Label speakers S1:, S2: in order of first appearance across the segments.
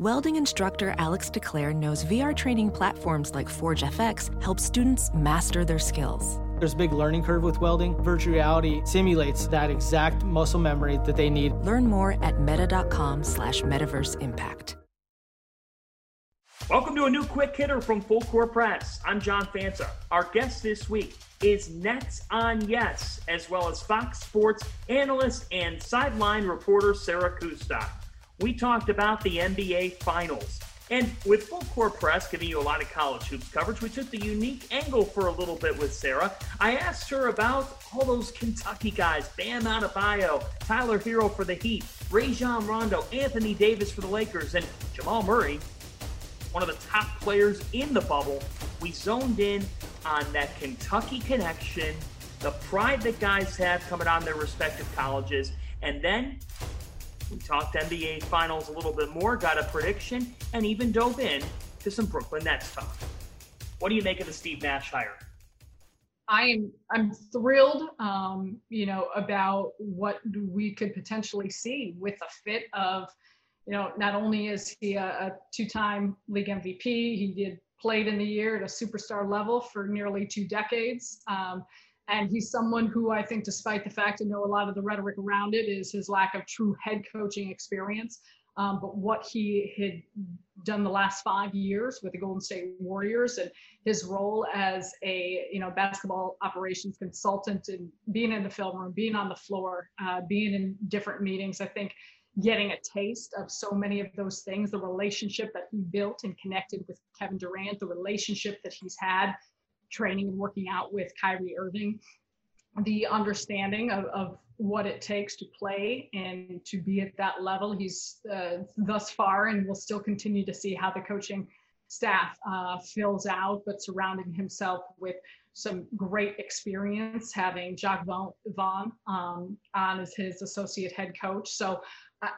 S1: Welding instructor Alex DeClaire knows VR training platforms like Forge FX help students master their skills.
S2: There's a big learning curve with welding. Virtual reality simulates that exact muscle memory that they need.
S1: Learn more at meta.com slash metaverse impact.
S3: Welcome to a new quick hitter from Full Court Press. I'm John Fanta. Our guest this week is Nets on Yes, as well as Fox Sports analyst and sideline reporter Sarah Kustok. We talked about the NBA Finals. And with Full Court Press giving you a lot of college hoops coverage, we took the unique angle for a little bit with Sarah. I asked her about all those Kentucky guys, Bam Adebayo, Tyler Herro for the Heat, Rajon Rondo, Anthony Davis for the Lakers, and Jamal Murray, one of the top players in the bubble. We zoned in on that Kentucky connection, the pride that guys have coming on their respective colleges, and then we talked NBA Finals a little bit more, got a prediction, and even dove in to some Brooklyn Nets talk. What do you make of the Steve Nash hire?
S4: I am I'm thrilled, um, you know, about what we could potentially see with a fit of, you know, not only is he a, a two-time league MVP, he did played in the year at a superstar level for nearly two decades. Um, and he's someone who I think, despite the fact I know a lot of the rhetoric around it is his lack of true head coaching experience, um, but what he had done the last five years with the Golden State Warriors and his role as a you know basketball operations consultant and being in the film room, being on the floor, uh, being in different meetings, I think getting a taste of so many of those things, the relationship that he built and connected with Kevin Durant, the relationship that he's had training and working out with Kyrie Irving, the understanding of, of what it takes to play and to be at that level. He's uh, thus far, and we'll still continue to see how the coaching staff uh, fills out, but surrounding himself with some great experience, having Jacque Vaughn um, on as his associate head coach. So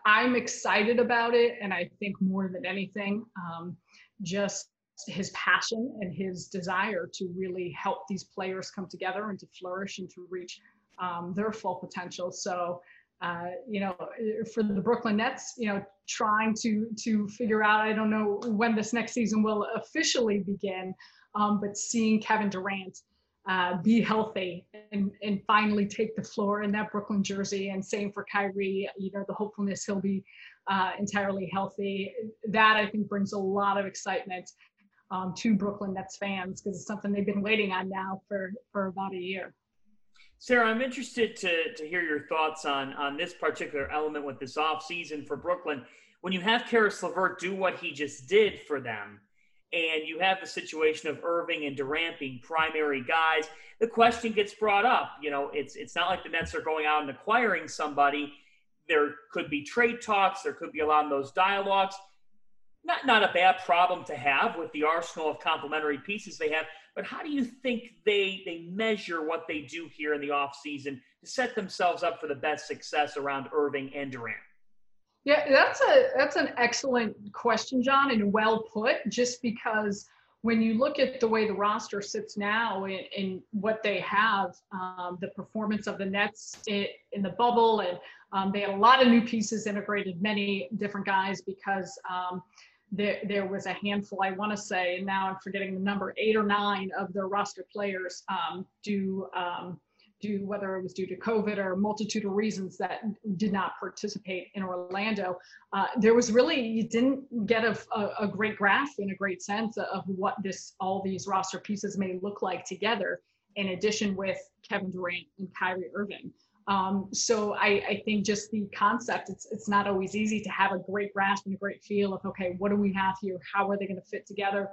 S4: I'm excited about it, and I think more than anything, um, just his passion and his desire to really help these players come together and to flourish and to reach um, their full potential. So, uh, you know, for the Brooklyn Nets, you know, trying to to figure out, I don't know when this next season will officially begin, um, but seeing Kevin Durant uh, be healthy and and finally take the floor in that Brooklyn jersey, and same for Kyrie. You know, the hopefulness he'll be uh, entirely healthy. That I think brings a lot of excitement um, to Brooklyn Nets fans because it's something they've been waiting on now for for about a year.
S3: Sarah, I'm interested to to hear your thoughts on on this particular element with this off season for Brooklyn. When you have Caris LeVert do what he just did for them, and you have the situation of Irving and Durant being primary guys, the question gets brought up. You know, it's it's not like the Nets are going out and acquiring somebody. There could be trade talks. There could be a lot of those dialogues not not a bad problem to have with the arsenal of complementary pieces they have. But how do you think they they measure what they do here in the offseason to set themselves up for the best success around Irving and Durant?
S4: Yeah, that's a that's an excellent question, John, and well put. Just because when you look at the way the roster sits now and, and what they have, um, the performance of the Nets in, in the bubble, and um, they had a lot of new pieces integrated, many different guys because um, there, there was a handful, I want to say, and now I'm forgetting the number, eight or nine of their roster players um, do, um, do, whether it was due to COVID or a multitude of reasons that did not participate in Orlando. Uh, there was really, you didn't get a, a, a great grasp and a great sense of what this, all these roster pieces may look like together, in addition with Kevin Durant and Kyrie Irving. Um, so I, I, think just the concept, it's, it's not always easy to have a great grasp and a great feel of, okay, what do we have here? How are they going to fit together?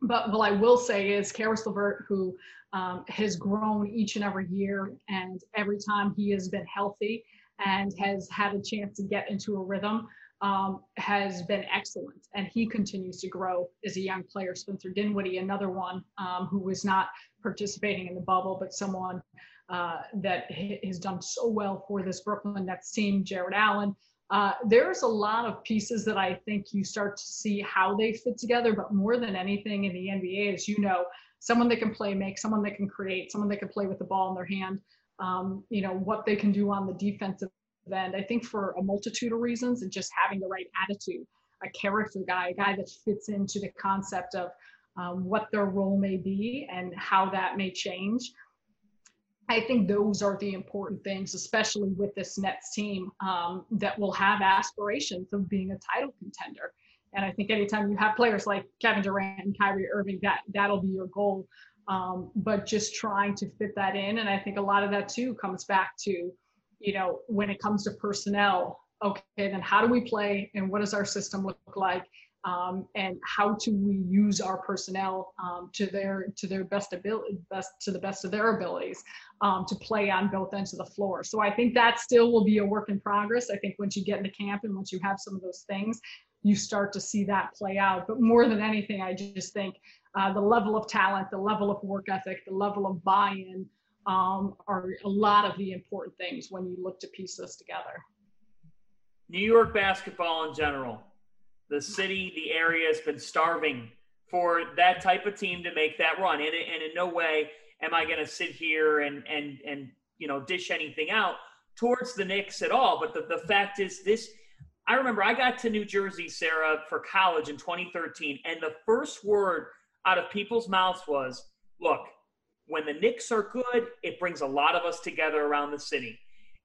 S4: But what I will say is Caris LeVert, who um, has grown each and every year, and every time he has been healthy and has had a chance to get into a rhythm, um, has been excellent. And he continues to grow as a young player. Spencer Dinwiddie, another one um, who was not participating in the bubble, but someone uh, that has done so well for this Brooklyn Nets team, Jarrett Allen. Uh, there's a lot of pieces that I think you start to see how they fit together, but more than anything in the NBA, as you know, someone that can play make, someone that can create, someone that can play with the ball in their hand, um, you know, what they can do on the defensive end. I think for a multitude of reasons and just having the right attitude. a character guy, a guy that fits into the concept of um, what their role may be and how that may change. I think those are the important things, especially with this Nets team um, that will have aspirations of being a title contender. And I think anytime you have players like Kevin Durant and Kyrie Irving, that that'll be your goal. Um, but just trying to fit that in, and I think a lot of that too comes back to, you know, when it comes to personnel. Okay, then how do we play, and what does our system look like? Um, and how do we use our personnel um, to their to their best ability best to the best of their abilities um, to play on both ends of the floor. So i think that still will be a work in progress. I think once you get into camp and once you have some of those things you start to see that play out. But more than anything i just think uh, the level of talent the level of work ethic the level of buy-in um, are a lot of the important things when you look to piece this together.
S3: New york basketball in general the city, the area has been starving for that type of team to make that run. And, and in no way am I going to sit here and, and, and, you know, dish anything out towards the Knicks at all. But the, the fact is this, I remember I got to New Jersey, Sarah, for college in 2013. And the first word out of people's mouths was, look, when the Knicks are good, it brings a lot of us together around the city.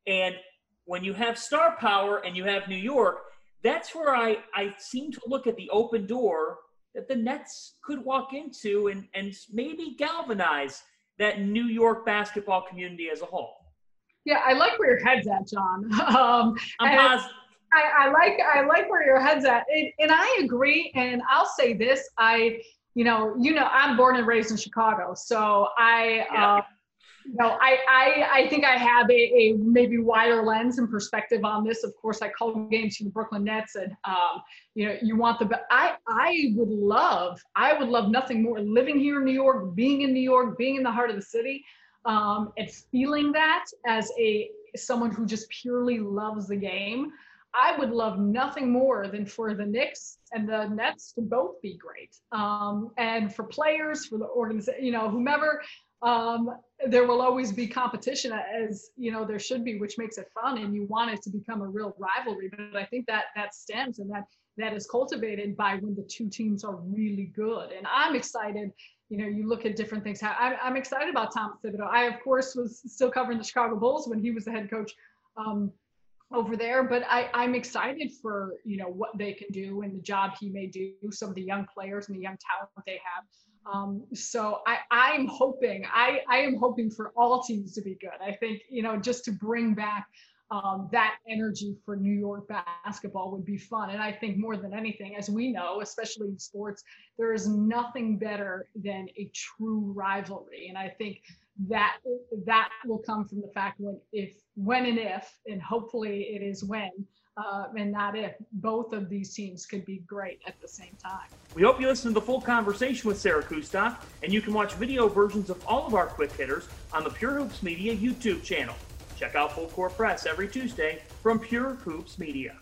S3: And when you have star power and you have New York, that's where I, I seem to look at the open door that the Nets could walk into and, and maybe galvanize that New York basketball community as a whole.
S4: Yeah, I like where your head's at, John. Um,
S3: I'm positive.
S4: I, I, like I like where your head's at, and, and I agree. And I'll say this: I, you know, you know, I'm born and raised in Chicago, so I, yeah. uh, no, I, I, I think I have a, a, maybe wider lens and perspective on this. Of course, I call games for the Brooklyn Nets, and um, you know, you want the. I, I would love, I would love nothing more living here in New York, being in New York, being in the heart of the city, um, and feeling that as a someone who just purely loves the game. I would love nothing more than for the Knicks and the Nets to both be great, um, and for players, for the organization, you know, whomever um, there will always be competition as you know there should be which makes it fun and you want it to become a real rivalry but i think that that stems and that that is cultivated by when the two teams are really good and i'm excited you know you look at different things i'm, I'm excited about tom thibodeau. I of course was still covering the chicago bulls when he was the head coach um, over there but I, i'm excited for you know what they can do and the job he may do some of the young players and the young talent they have um, so I, I'm hoping, I, I am hoping for all teams to be good. I think, you know, just to bring back um, that energy for New York basketball would be fun. And I think more than anything, as we know, especially in sports, there is nothing better than a true rivalry. And I think that that will come from the fact when if when and if and hopefully it is when uh, and not if both of these teams could be great at the same time.
S3: We hope you listen to the full conversation with Sarah Kustok, and you can watch video versions of all of our quick hitters on the Pure Hoops Media YouTube channel. Check out Full Court Press every Tuesday from Pure Hoops Media.